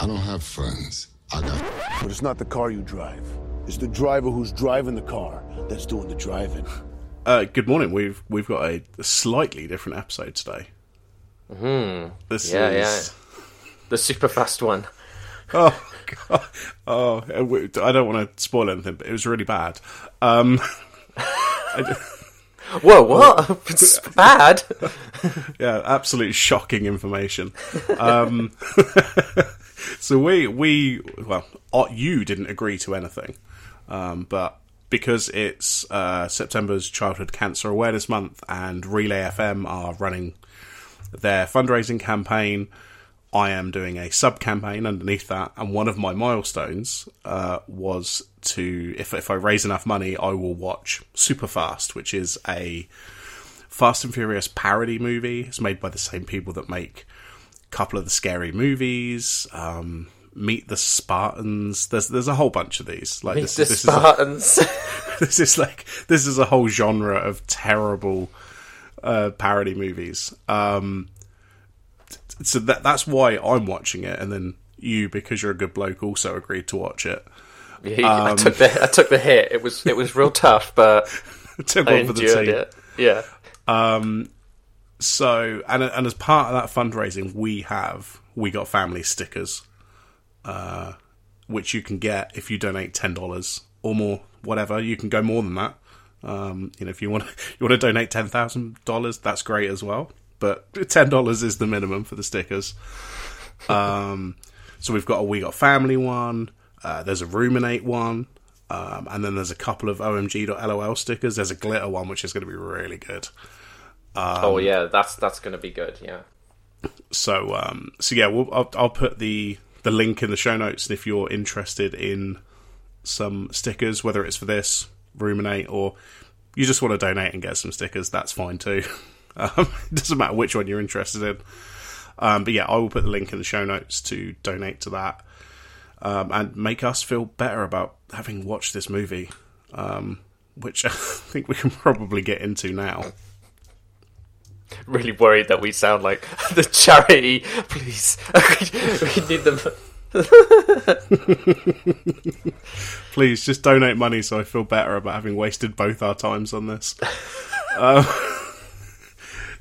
I don't have friends. I got. But it's not the car you drive. It's the driver who's driving the car that's doing the driving. Uh, good morning. We've we've got a, a slightly different episode today. Hmm. This Yeah, is The super fast one. oh god oh uh, I don't want to spoil anything, but it was really bad. Um, Whoa, what? it's bad. yeah, absolutely shocking information. Um, so we we well, uh, you didn't agree to anything, um, but because it's uh, September's Childhood Cancer Awareness Month and Relay FM are running their fundraising campaign. I am doing a sub campaign underneath that, and one of my milestones uh, was to if if I raise enough money, I will watch Superfast, which is a Fast and Furious parody movie. It's made by the same people that make couple of the scary movies, um, Meet the Spartans. There's there's a whole bunch of these. Like Meet this, the this is a- Spartans. this is like this is a whole genre of terrible uh, parody movies. Um, so that that's why I'm watching it, and then you, because you're a good bloke, also agreed to watch it. Yeah, I took the I took the hit. It was it was real tough, but Took I one for the endured team. it. Yeah. So, and and as part of that fundraising, we have we got family stickers, uh, which you can get if you donate ten dollars or more, whatever. You can go more than that. Um, you know, if you want you want to donate ten thousand dollars, that's great as well. But ten dollars is the minimum for the stickers. Um, so we've got a we got family one. Uh, there's a ruminate one. Um, and then there's a couple of OMG.lol stickers. There's a glitter one, which is going to be really good. Um, oh yeah, that's that's gonna be good. Yeah. So, um, so yeah, we'll, I'll, I'll put the the link in the show notes, and if you're interested in some stickers, whether it's for this ruminate or you just want to donate and get some stickers, that's fine too. Um, it doesn't matter which one you're interested in. Um, but yeah, I will put the link in the show notes to donate to that um, and make us feel better about having watched this movie, um, which I think we can probably get into now. Really worried that we sound like the charity. Please, we need them. Please just donate money so I feel better about having wasted both our times on this. um,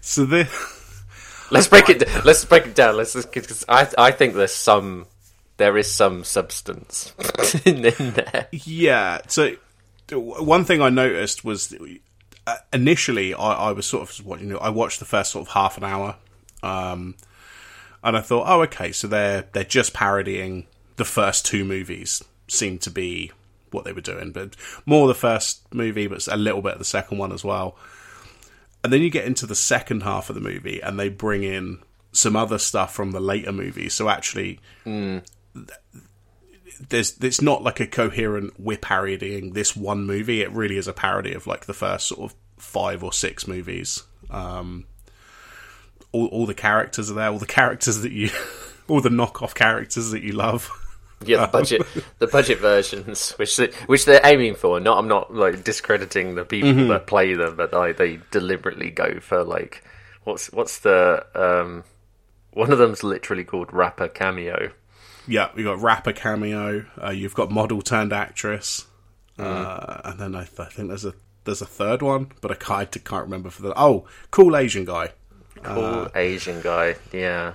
so this, Let's break it. Let's break it down. Let's. Cause I I think there's some. There is some substance in, in there. yeah. So one thing I noticed was initially I, I was sort of what you know I watched the first sort of half an hour, um, and I thought, oh, okay, so they're they're just parodying the first two movies. Seemed to be what they were doing, but more the first movie, but a little bit of the second one as well. And then you get into the second half of the movie, and they bring in some other stuff from the later movies. So actually, th- there's it's not like a coherent we're parodying this one movie. It really is a parody of like the first sort of five or six movies. Um, all, all the characters are there. All the characters that you, all the knockoff characters that you love. Yeah, the budget, the budget versions, which they, which they're aiming for. Not, I'm not like discrediting the people Mm-hmm. that play them, but I, they deliberately go for like what's what's the um, one of them's literally called rapper cameo. Yeah, you got rapper cameo. Uh, you've got model turned actress, uh, and then I, th- I think there's a there's a third one, but I can't, I can't remember for the. Oh, cool Asian guy. Cool Uh, Asian guy. Yeah,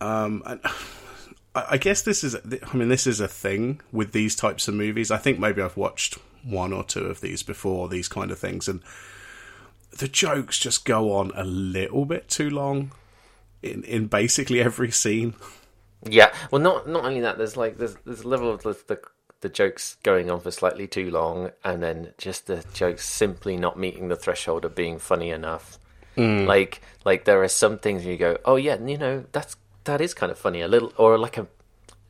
Um, and I I guess this is. I mean, this is a thing with these types of movies. I think maybe I've watched one or two of these before. These kind of things, and the jokes just go on a little bit too long in in basically every scene. yeah. Well, not not only that. There's like there's there's a level of the, the the jokes going on for slightly too long, and then just the jokes simply not meeting the threshold of being funny enough. Like like there are some things you go, oh yeah, you know that's that is kind of funny a little, or like a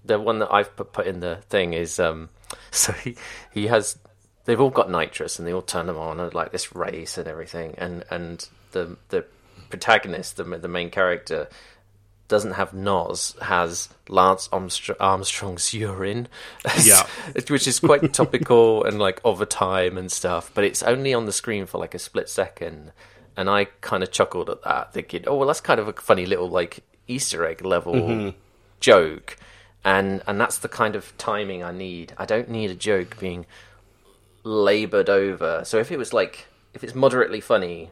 the one that I've put, put in the thing is um so he he has they've all got nitrous and they all turn them on at like this race and everything and and the the protagonist the the main character doesn't have Nos has Lance Armstrong's urine, Yeah. which is quite topical and like of a time and stuff. But it's only on the screen for like a split second, and I kind of chuckled at that, thinking, "Oh well, that's kind of a funny little like Easter egg level mm-hmm. joke." and and that's the kind of timing I need. I don't need a joke being labored over. So if it was like if it's moderately funny,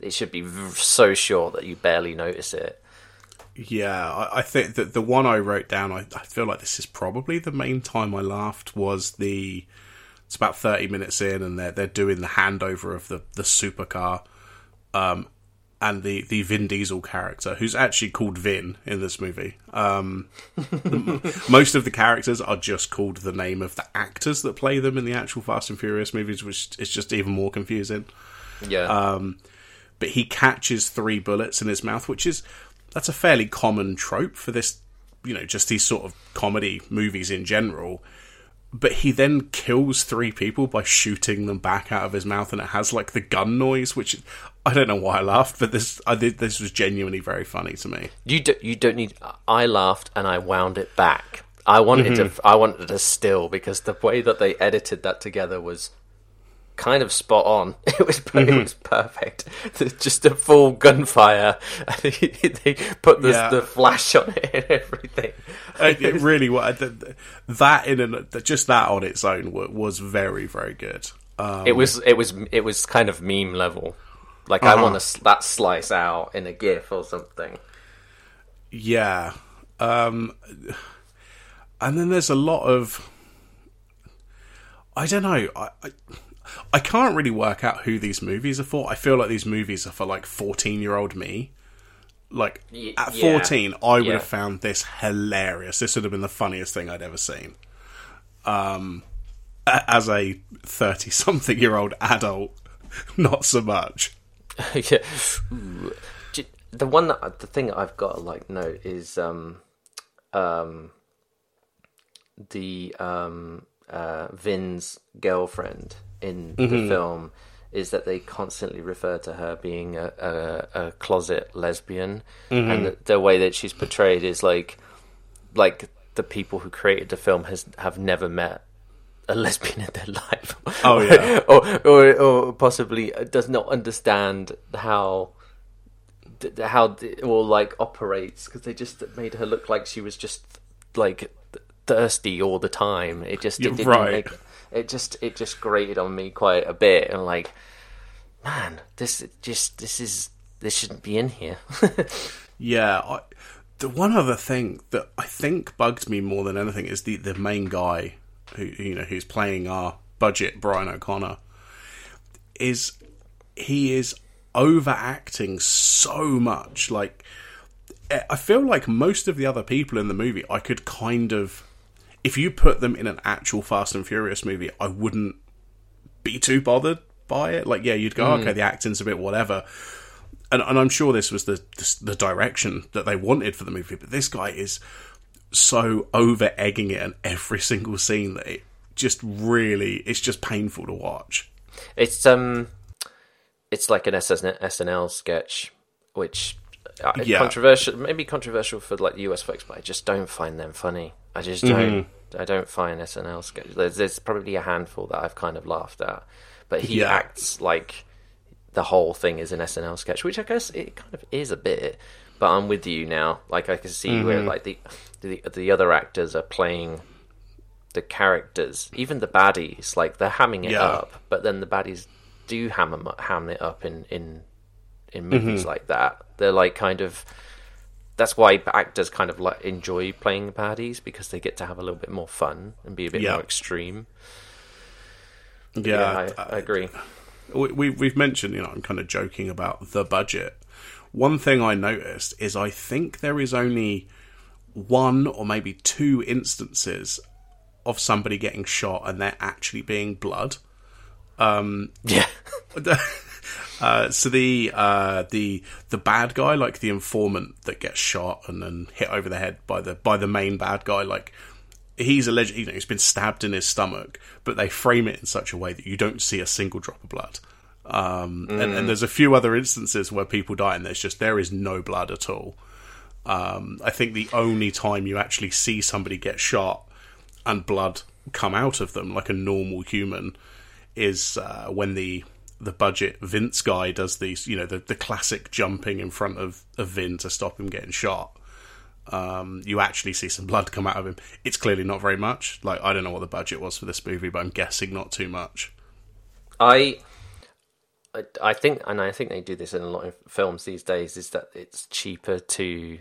it should be so short that you barely notice it. Yeah, I, I think that the one I wrote down, I, I feel like this is probably the main time I laughed was the. It's about thirty minutes in, and they're they're doing the handover of the the supercar, um, and the the Vin Diesel character, who's actually called Vin in this movie. Um, most of the characters are just called the name of the actors that play them in the actual Fast and Furious movies, which is just even more confusing. Yeah. Um, but he catches three bullets in his mouth, which is that's a fairly common trope for this, you know, just these sort of comedy movies in general. But he then kills three people by shooting them back out of his mouth, and it has like the gun noise, which I don't know why I laughed, but this I did this was genuinely very funny to me. You do, you don't need. I laughed and I wound it back. I wanted mm-hmm. to. I wanted to still because the way that they edited that together was kind of spot on. It was it was perfect. Just a full gunfire. they put the, Yeah. the flash on it and everything. it, it really was that in an, just that on its own was very very good. Um, It was it was it was kind of meme level. Like Uh-huh. I want to that slice out in a GIF or something. Yeah. Um, and then there's a lot of. I don't know. I, I, I can't really work out who these movies are for. I feel like these movies are for like 14 year old me. Like, Y- at yeah. 14, I would Yeah. have found this hilarious. This would have been the funniest thing I'd ever seen. Um, as a 30 something year old adult, not so much. yeah. Ooh. The one that the thing that I've got to like note is um um the um uh Vin's girlfriend in the mm-hmm. film is that they constantly refer to her being a, a, a closet lesbian mm-hmm. and the, the way that she's portrayed is like like the people who created the film has have never met a lesbian in their life. Oh, yeah. or, or or possibly uh, does not understand how how it all like operates because they just made her look like she was just like thirsty all the time. It just it Yeah, didn't right. make it just it just grated on me quite a bit and like man this just this is this shouldn't be in here. Yeah, I, the one other thing that I think bugged me more than anything is the the main guy who you know who's playing our budget Brian O'Connor is he is overacting so much like I feel like most of the other people in the movie I could kind of if you put them in an actual Fast and Furious movie I wouldn't be too bothered by it like yeah you'd go okay the acting's a bit whatever and, and I'm sure this was the, the the direction that they wanted for the movie, but this guy is so over egging it in every single scene that it just really it's just painful to watch. It's um, it's like an SNL sketch, which uh, Yeah. controversial, maybe controversial for like the US folks, but I just don't find them funny. I just don't. Mm-hmm. I don't find SNL sketch. There's, there's probably a handful that I've kind of laughed at, but he Yeah. acts like the whole thing is an SNL sketch, which I guess it kind of is a bit. But I'm with you now. Like I can see where mm-hmm. like the, the the other actors are playing the characters, even the baddies, like they're hamming it Yeah. up, but then the baddies do ham, ham it up in in in movies mm-hmm. like that. They're like kind of that's why actors kind of like enjoy playing baddies because they get to have a little bit more fun and be a bit Yeah. more extreme. Yeah, Yeah, I, I agree. we, we we've mentioned, you know, I'm kind of joking about the budget. One thing I noticed is I think there is only one or maybe two instances of somebody getting shot and there actually being blood. Um, yeah, Uh, so the uh, the the bad guy, like the informant that gets shot and then hit over the head by the by the main bad guy, like he's alleged, you know, he's been stabbed in his stomach, but they frame it in such a way that you don't see a single drop of blood. Um, and, and there's a few other instances where people die and there's just there is no blood at all. Um, I think the only time you actually see somebody get shot and blood come out of them like a normal human is uh, when the the budget Vince guy does these, you know, the, the classic jumping in front of, of Vin to stop him getting shot. Um, you actually see some blood come out of him. It's clearly not very much. Like I don't know what the budget was for this movie, but I'm guessing not too much. I, I, I think, and I think they do this in a lot of films these days, is that it's cheaper to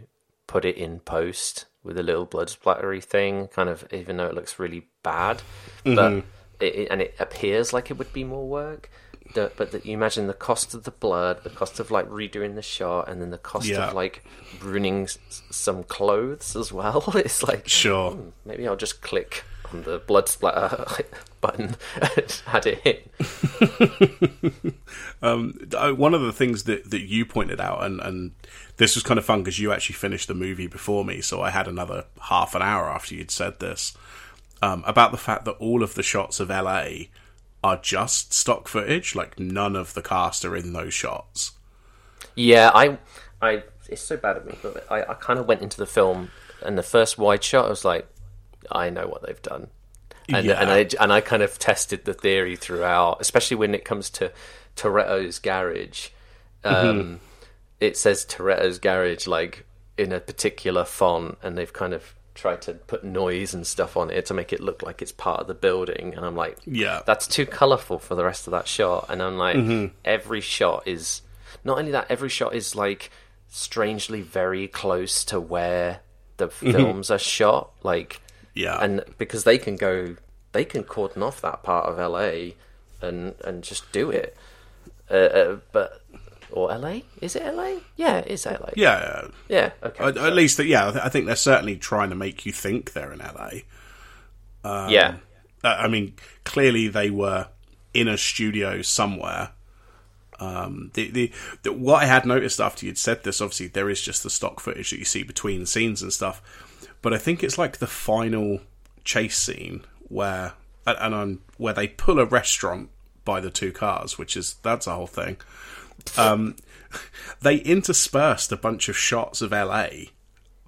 put it in post with a little blood splattery thing, kind of, even though it looks really bad, but it, it- and it appears like it would be more work. The, but the, you imagine the cost of the blood, the cost of like redoing the shot, and then the cost Yeah. of like ruining s- some clothes as well. It's like Sure. "Hmm, maybe I'll just click on the blood splatter button and had it hit. Uh, one of the things that, that you pointed out, and, and this was kind of fun because you actually finished the movie before me, so I had another half an hour after you'd said this um, about the fact that all of the shots of LA are just stock footage. Like none of the cast are in those shots. Yeah, I, I, it's so bad at me, but I, I kind of went into the film and the first wide shot, I was like, I know what they've done, and Yeah. and I and I kind of tested the theory throughout, especially when it comes to Toretto's garage. Um, It says Toretto's garage like in a particular font, and they've kind of tried to put noise and stuff on it to make it look like it's part of the building. And I'm like, Yeah. that's too colourful for the rest of that shot. And I'm like, Mm-hmm. every shot is not only that, every shot is like strangely very close to where the films are shot. Like, Mm-hmm. Yeah. and because they can go, they can cordon off that part of LA and and just do it. Uh, uh, but or LA is it LA? Yeah, it's LA. Yeah, yeah. Okay, at, at least, yeah. I th- I think they're certainly trying to make you think they're in LA. yeah. Uh, I mean, clearly they were in a studio somewhere. Um, the, the, the what I had noticed after you'd said this, obviously there is just the stock footage that you see between scenes and stuff, but I think it's like the final chase scene where and, and on where they pull a restaurant by the two cars, which is that's a whole thing. Um, they interspersed a bunch of shots of LA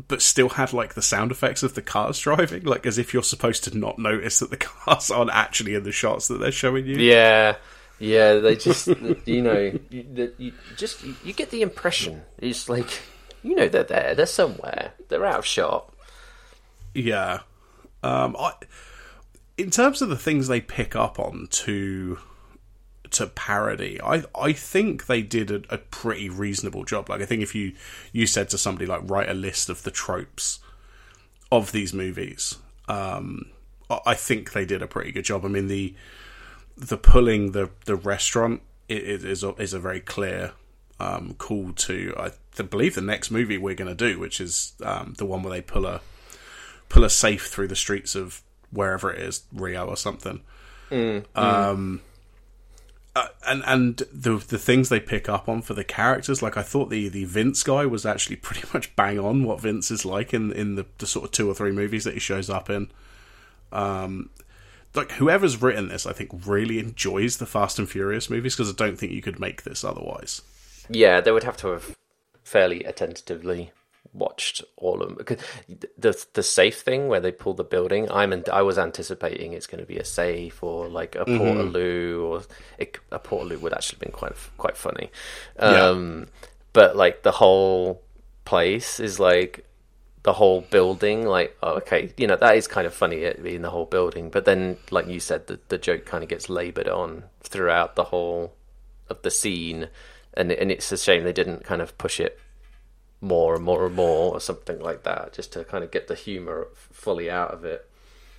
but still had like the sound effects of the cars driving, like as if you're supposed to not notice that the cars aren't actually in the shots that they're showing you. Yeah, yeah. They just, you know, you, the- you just you, you get the impression it's like, you know, they're there, they're somewhere, they're out of shot. Yeah. Um, I, in terms of the things they pick up on to to parody, I I think they did a, a pretty reasonable job. Like I think if you you said to somebody like write a list of the tropes of these movies, um, I think they did a pretty good job. I mean the the pulling the the restaurant i- i- is a, is a very clear um, call to I believe the next movie we're going to do, which is um, the one where they pull a pull a safe through the streets of wherever it is, Rio or something. Um, uh, and and the the things they pick up on for the characters, like I thought the the Vince guy was actually pretty much bang on what Vince is like in in the, the sort of two or three movies that he shows up in. Um, like whoever's written this, I think really enjoys the Fast and Furious movies because I don't think you could make this otherwise. Yeah, they would have to have fairly attentively watched all of them because the the safe thing where they pull the building. I'm an, I was anticipating it's going to be a safe or like a portaloo or it, a portaloo would actually have been quite quite funny. Yeah. Um, but like the whole place is like the whole building like oh, okay you know that is kind of funny it being the whole building but then like you said the, the joke kind of gets labored on throughout the whole of the scene and and it's a shame they didn't kind of push it more and more and more or something like that just to kind of get the humor fully out of it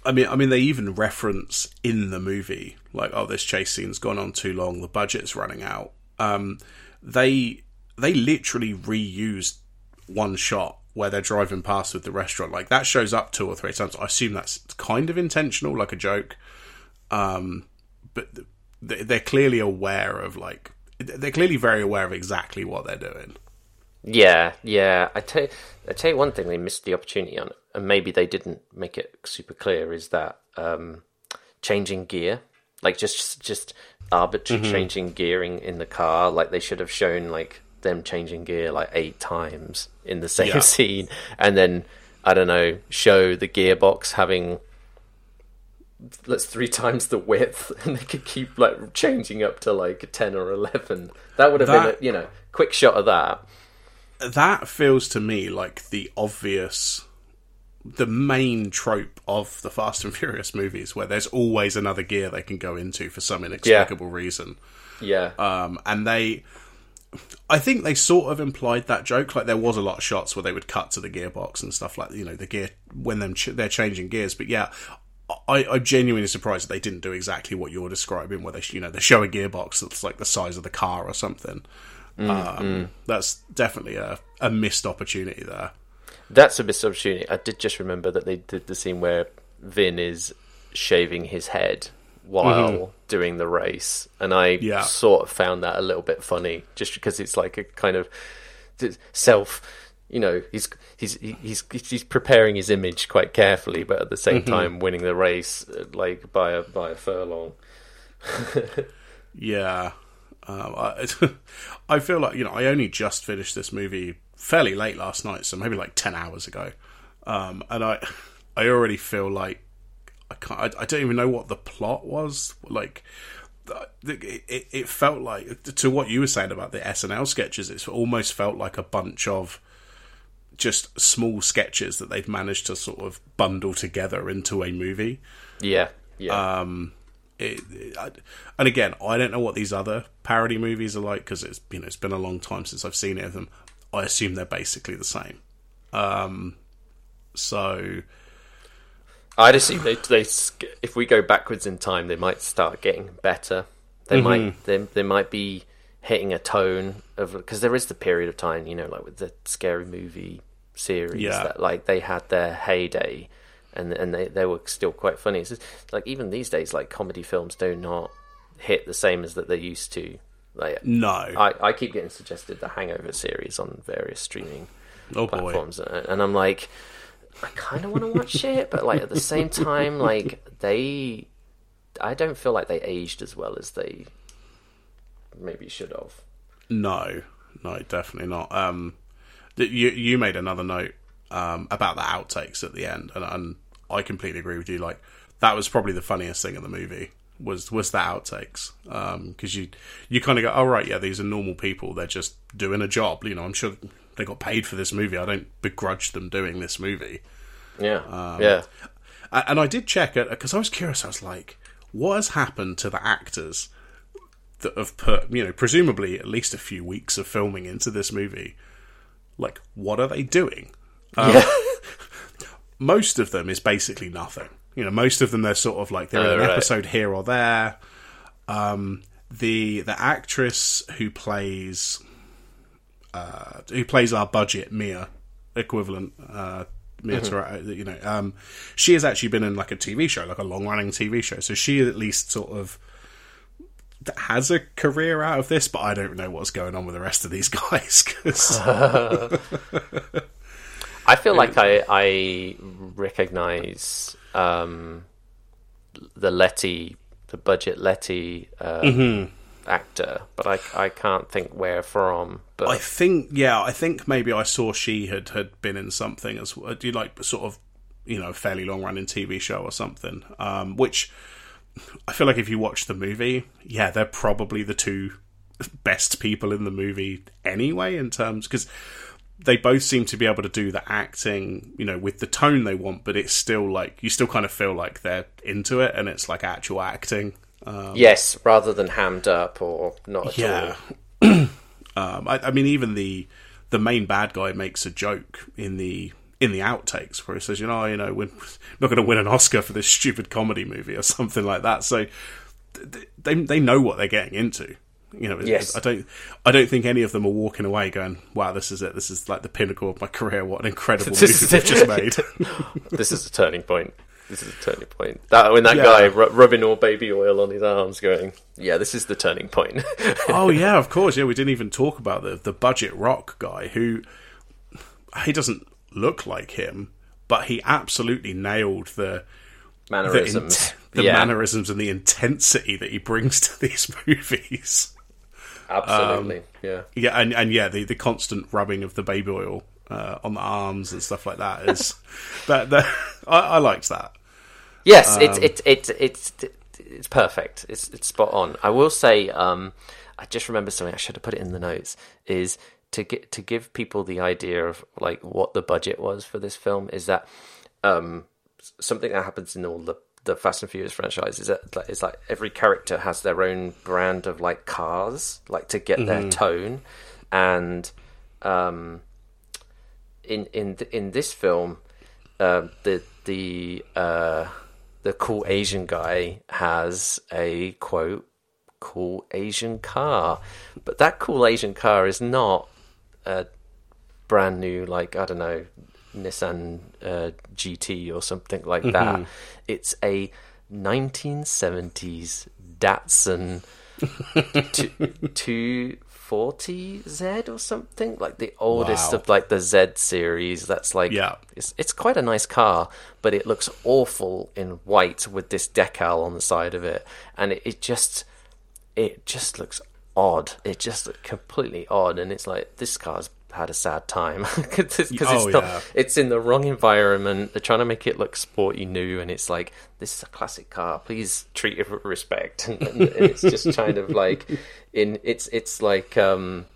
I mean, I mean, they even reference in the movie, like, oh, this chase scene's gone on too long, the budget's running out. Um, they they literally reused one shot where they're driving past with the restaurant. Like that shows up two or three times. I assume that's kind of intentional, like a joke. Um, but they're clearly aware of like they're clearly very aware of exactly what they're doing. Yeah, yeah. I tell I tell you one thing they missed the opportunity on, and maybe they didn't make it super clear is that um, changing gear, like just just arbitrary changing gearing in the car. Like they should have shown like them changing gear like eight times in the same Yeah. scene, and then I don't know, show the gearbox having that's three times the width, and they could keep like changing up to like ten or eleven. That would have That- been a you know quick shot of that. That feels to me like the obvious the main trope of the Fast and Furious movies where there's always another gear they can go into for some inexplicable reason. Yeah. Um, and they I think they sort of implied that joke. Like there was a lot of shots where they would cut to the gearbox and stuff like you know the gear when them ch- they're changing gears. But yeah, I, I'm genuinely surprised that they didn't do exactly what you're describing, where they you know they show a gearbox that's like the size of the car or something. Um, That's definitely a, a missed opportunity there. That's a missed opportunity. I did just remember that they did the scene where Vin is shaving his head while doing the race, and I Yeah. sort of found that a little bit funny, just because it's like a kind of self. You know, he's he's he's he's preparing his image quite carefully, but at the same time winning the race uh, like by a by a furlong. Yeah. Um, I, I feel like, you know, I only just finished this movie fairly late last night, so maybe like 10 hours ago. Um, and I I already feel like I can't, I, I don't even know what the plot was. Like, it, it, it felt like, to what you were saying about the SNL sketches, It's almost felt like a bunch of just small sketches that they've managed to sort of bundle together into a movie Yeah, yeah, um, it, it- I, and again, I don't know what these other parody movies are like because it's you know it's been a long time since I've seen any of them. I assume they're basically the same. Um, so I'd assume they, they if we go backwards in time, they might start getting better. They might they, they might be hitting a tone of because there is the period of time, you know, like with the scary movie series Yeah. that like they had their heyday, and and they they were still quite funny. It's just, like even these days, like comedy films do not hit the same as that they used to. Like no, I, I keep getting suggested the Hangover series on various streaming oh platforms, and and I'm like, I kind of want to watch it, but like at the same time, like they, I don't feel like they aged as well as they maybe should have. no, no, definitely not. Um, you you made another note um, about the outtakes at the end, and, and I completely agree with you. Like that was probably the funniest thing in the movie was was the outtakes because you you kind of go, oh right, yeah, these are normal people. They're just doing a job. You know, I'm sure they got paid for this movie. I don't begrudge them doing this movie. Yeah, yeah. And I did check it because I was curious. I was like, what has happened to the actors that have put, you know, presumably at least a few weeks of filming into this movie? Like, what are they doing? Um, Most of them is basically nothing. You know, most of them they're sort of like they're in Oh, an right. episode here or there. Um, the the actress who plays uh, who plays our budget Mia equivalent uh, Mia Tara- you know um, she has actually been in like a TV show like a long running TV show so she at least sort of has a career out of this but I don't know what's going on with the rest of these guys 'cause- I feel like I I recognize um, the Letty, the budget Letty uh, actor, but I I can't think where from. But I think yeah I think maybe I saw she had had been in something as do you like sort of you know fairly long running TV show or something um, which I feel like if you watch the movie, yeah, they're probably the two best people in the movie anyway, in terms because they both seem to be able to do the acting, you know, with the tone they want, but it's still like you still kind of feel like they're into it, and it's like actual acting. Um, yes, rather than hammed up or not at yeah. all. um, I, I mean, even the the main bad guy makes a joke in the in the outtakes where he says, "You know, you know, we're not going to win an Oscar for this stupid comedy movie or something like that." So th- they they know what they're getting into. You know, Yes. I don't I don't think any of them are walking away going, "Wow, this is it. This is like the pinnacle of my career. What an incredible movie they've just made." This is a turning point. This is a turning point. That when that Yeah. guy ru- rubbing all baby oil on his arms, going, "Yeah, this is the turning point." oh yeah, of course. Yeah, we didn't even talk about the the budget rock guy who he doesn't look like him, but he absolutely nailed the the, Mannerisms. the yeah, mannerisms and the intensity that he brings to these movies. Absolutely. yeah. Yeah, and, and yeah, the, the constant rubbing of the baby oil uh, on the arms and stuff like that is that, that I, I liked that. Yes, Um, it's it's it's it's it's perfect. It's it's spot on. I will say, um, I just remember something. I should have put it in the notes. Is to get to give people the idea of like what the budget was for this film is that um, something that happens in all the the Fast and Furious franchise is that it's like every character has their own brand of like cars, like to get their tone, and um, in in in this film, uh, the the uh, the cool Asian guy has a quote cool Asian car, but that cool Asian car is not a brand new like I don't know Nissan uh, GT or something like that. It's a 1970s Datsun 240Z or something like the oldest Wow. of like the Z series. That's like Yeah. it's it's quite a nice car, but it looks awful in white with this decal on the side of it, and it, it just it just looks odd. It just looks completely odd, and it's like this car's had a sad time because it's, Oh, it's, yeah. it's in the wrong environment. They're trying to make it look sporty new, and it's like this is a classic car. Please treat it with respect, and, and, and it's just kind of like in it's it's like um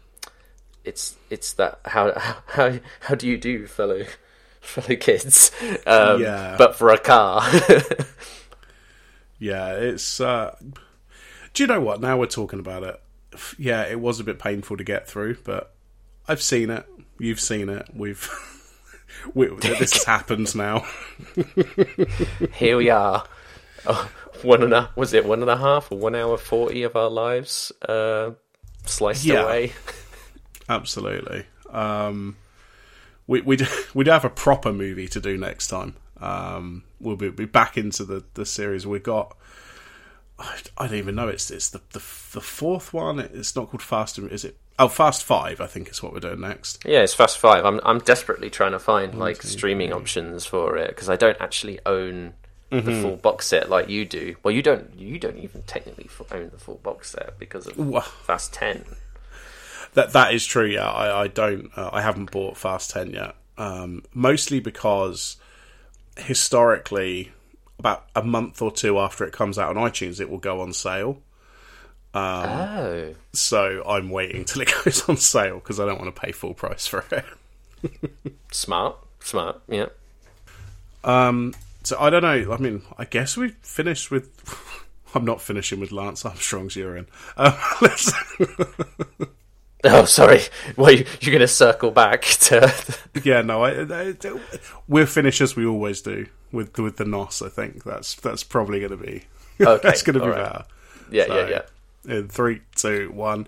it's it's that how how how do you do fellow fellow kids um, Yeah. but for a car Yeah, it's. Uh, do you know what? Now we're talking about it. Yeah, it was a bit painful to get through, but I've seen it. You've seen it. We've. we, this has happened now. here we are. Oh, one and a was it one and a half or one hour forty of our lives uh, sliced Yeah. away. Absolutely. Um, we we we'd have a proper movie to do next time. Um, we'll be, be back into the, the series. We've got. I, I don't even know. It's it's the, the the fourth one. It's not called Fast. and- Is it? Oh, Fast Five. I think is what we're doing next. Yeah, it's Fast Five. I'm I'm desperately trying to find like streaming options for it because I don't actually own the full box set like you do. Well, you don't. You don't even technically own the full box set because of Wha- Fast Ten. That that is true. Yeah, I, I don't. Uh, I haven't bought Fast Ten yet. Um, mostly because historically, about a month or two after it comes out on iTunes, it will go on sale. Oh, So I'm waiting till it goes on sale because I don't want to pay full price for it. smart, smart. Yeah. Um, So I don't know. I mean, I guess we finished with. I'm not finishing with Lance Armstrong's urine. Um, Oh, sorry. Well, you, you're going to circle back to. yeah, no, I, I, we're finish as we always do with with the nos. I think that's that's probably going to be Okay, that's going to be right. better. Yeah, So, yeah, yeah. In three, two, one.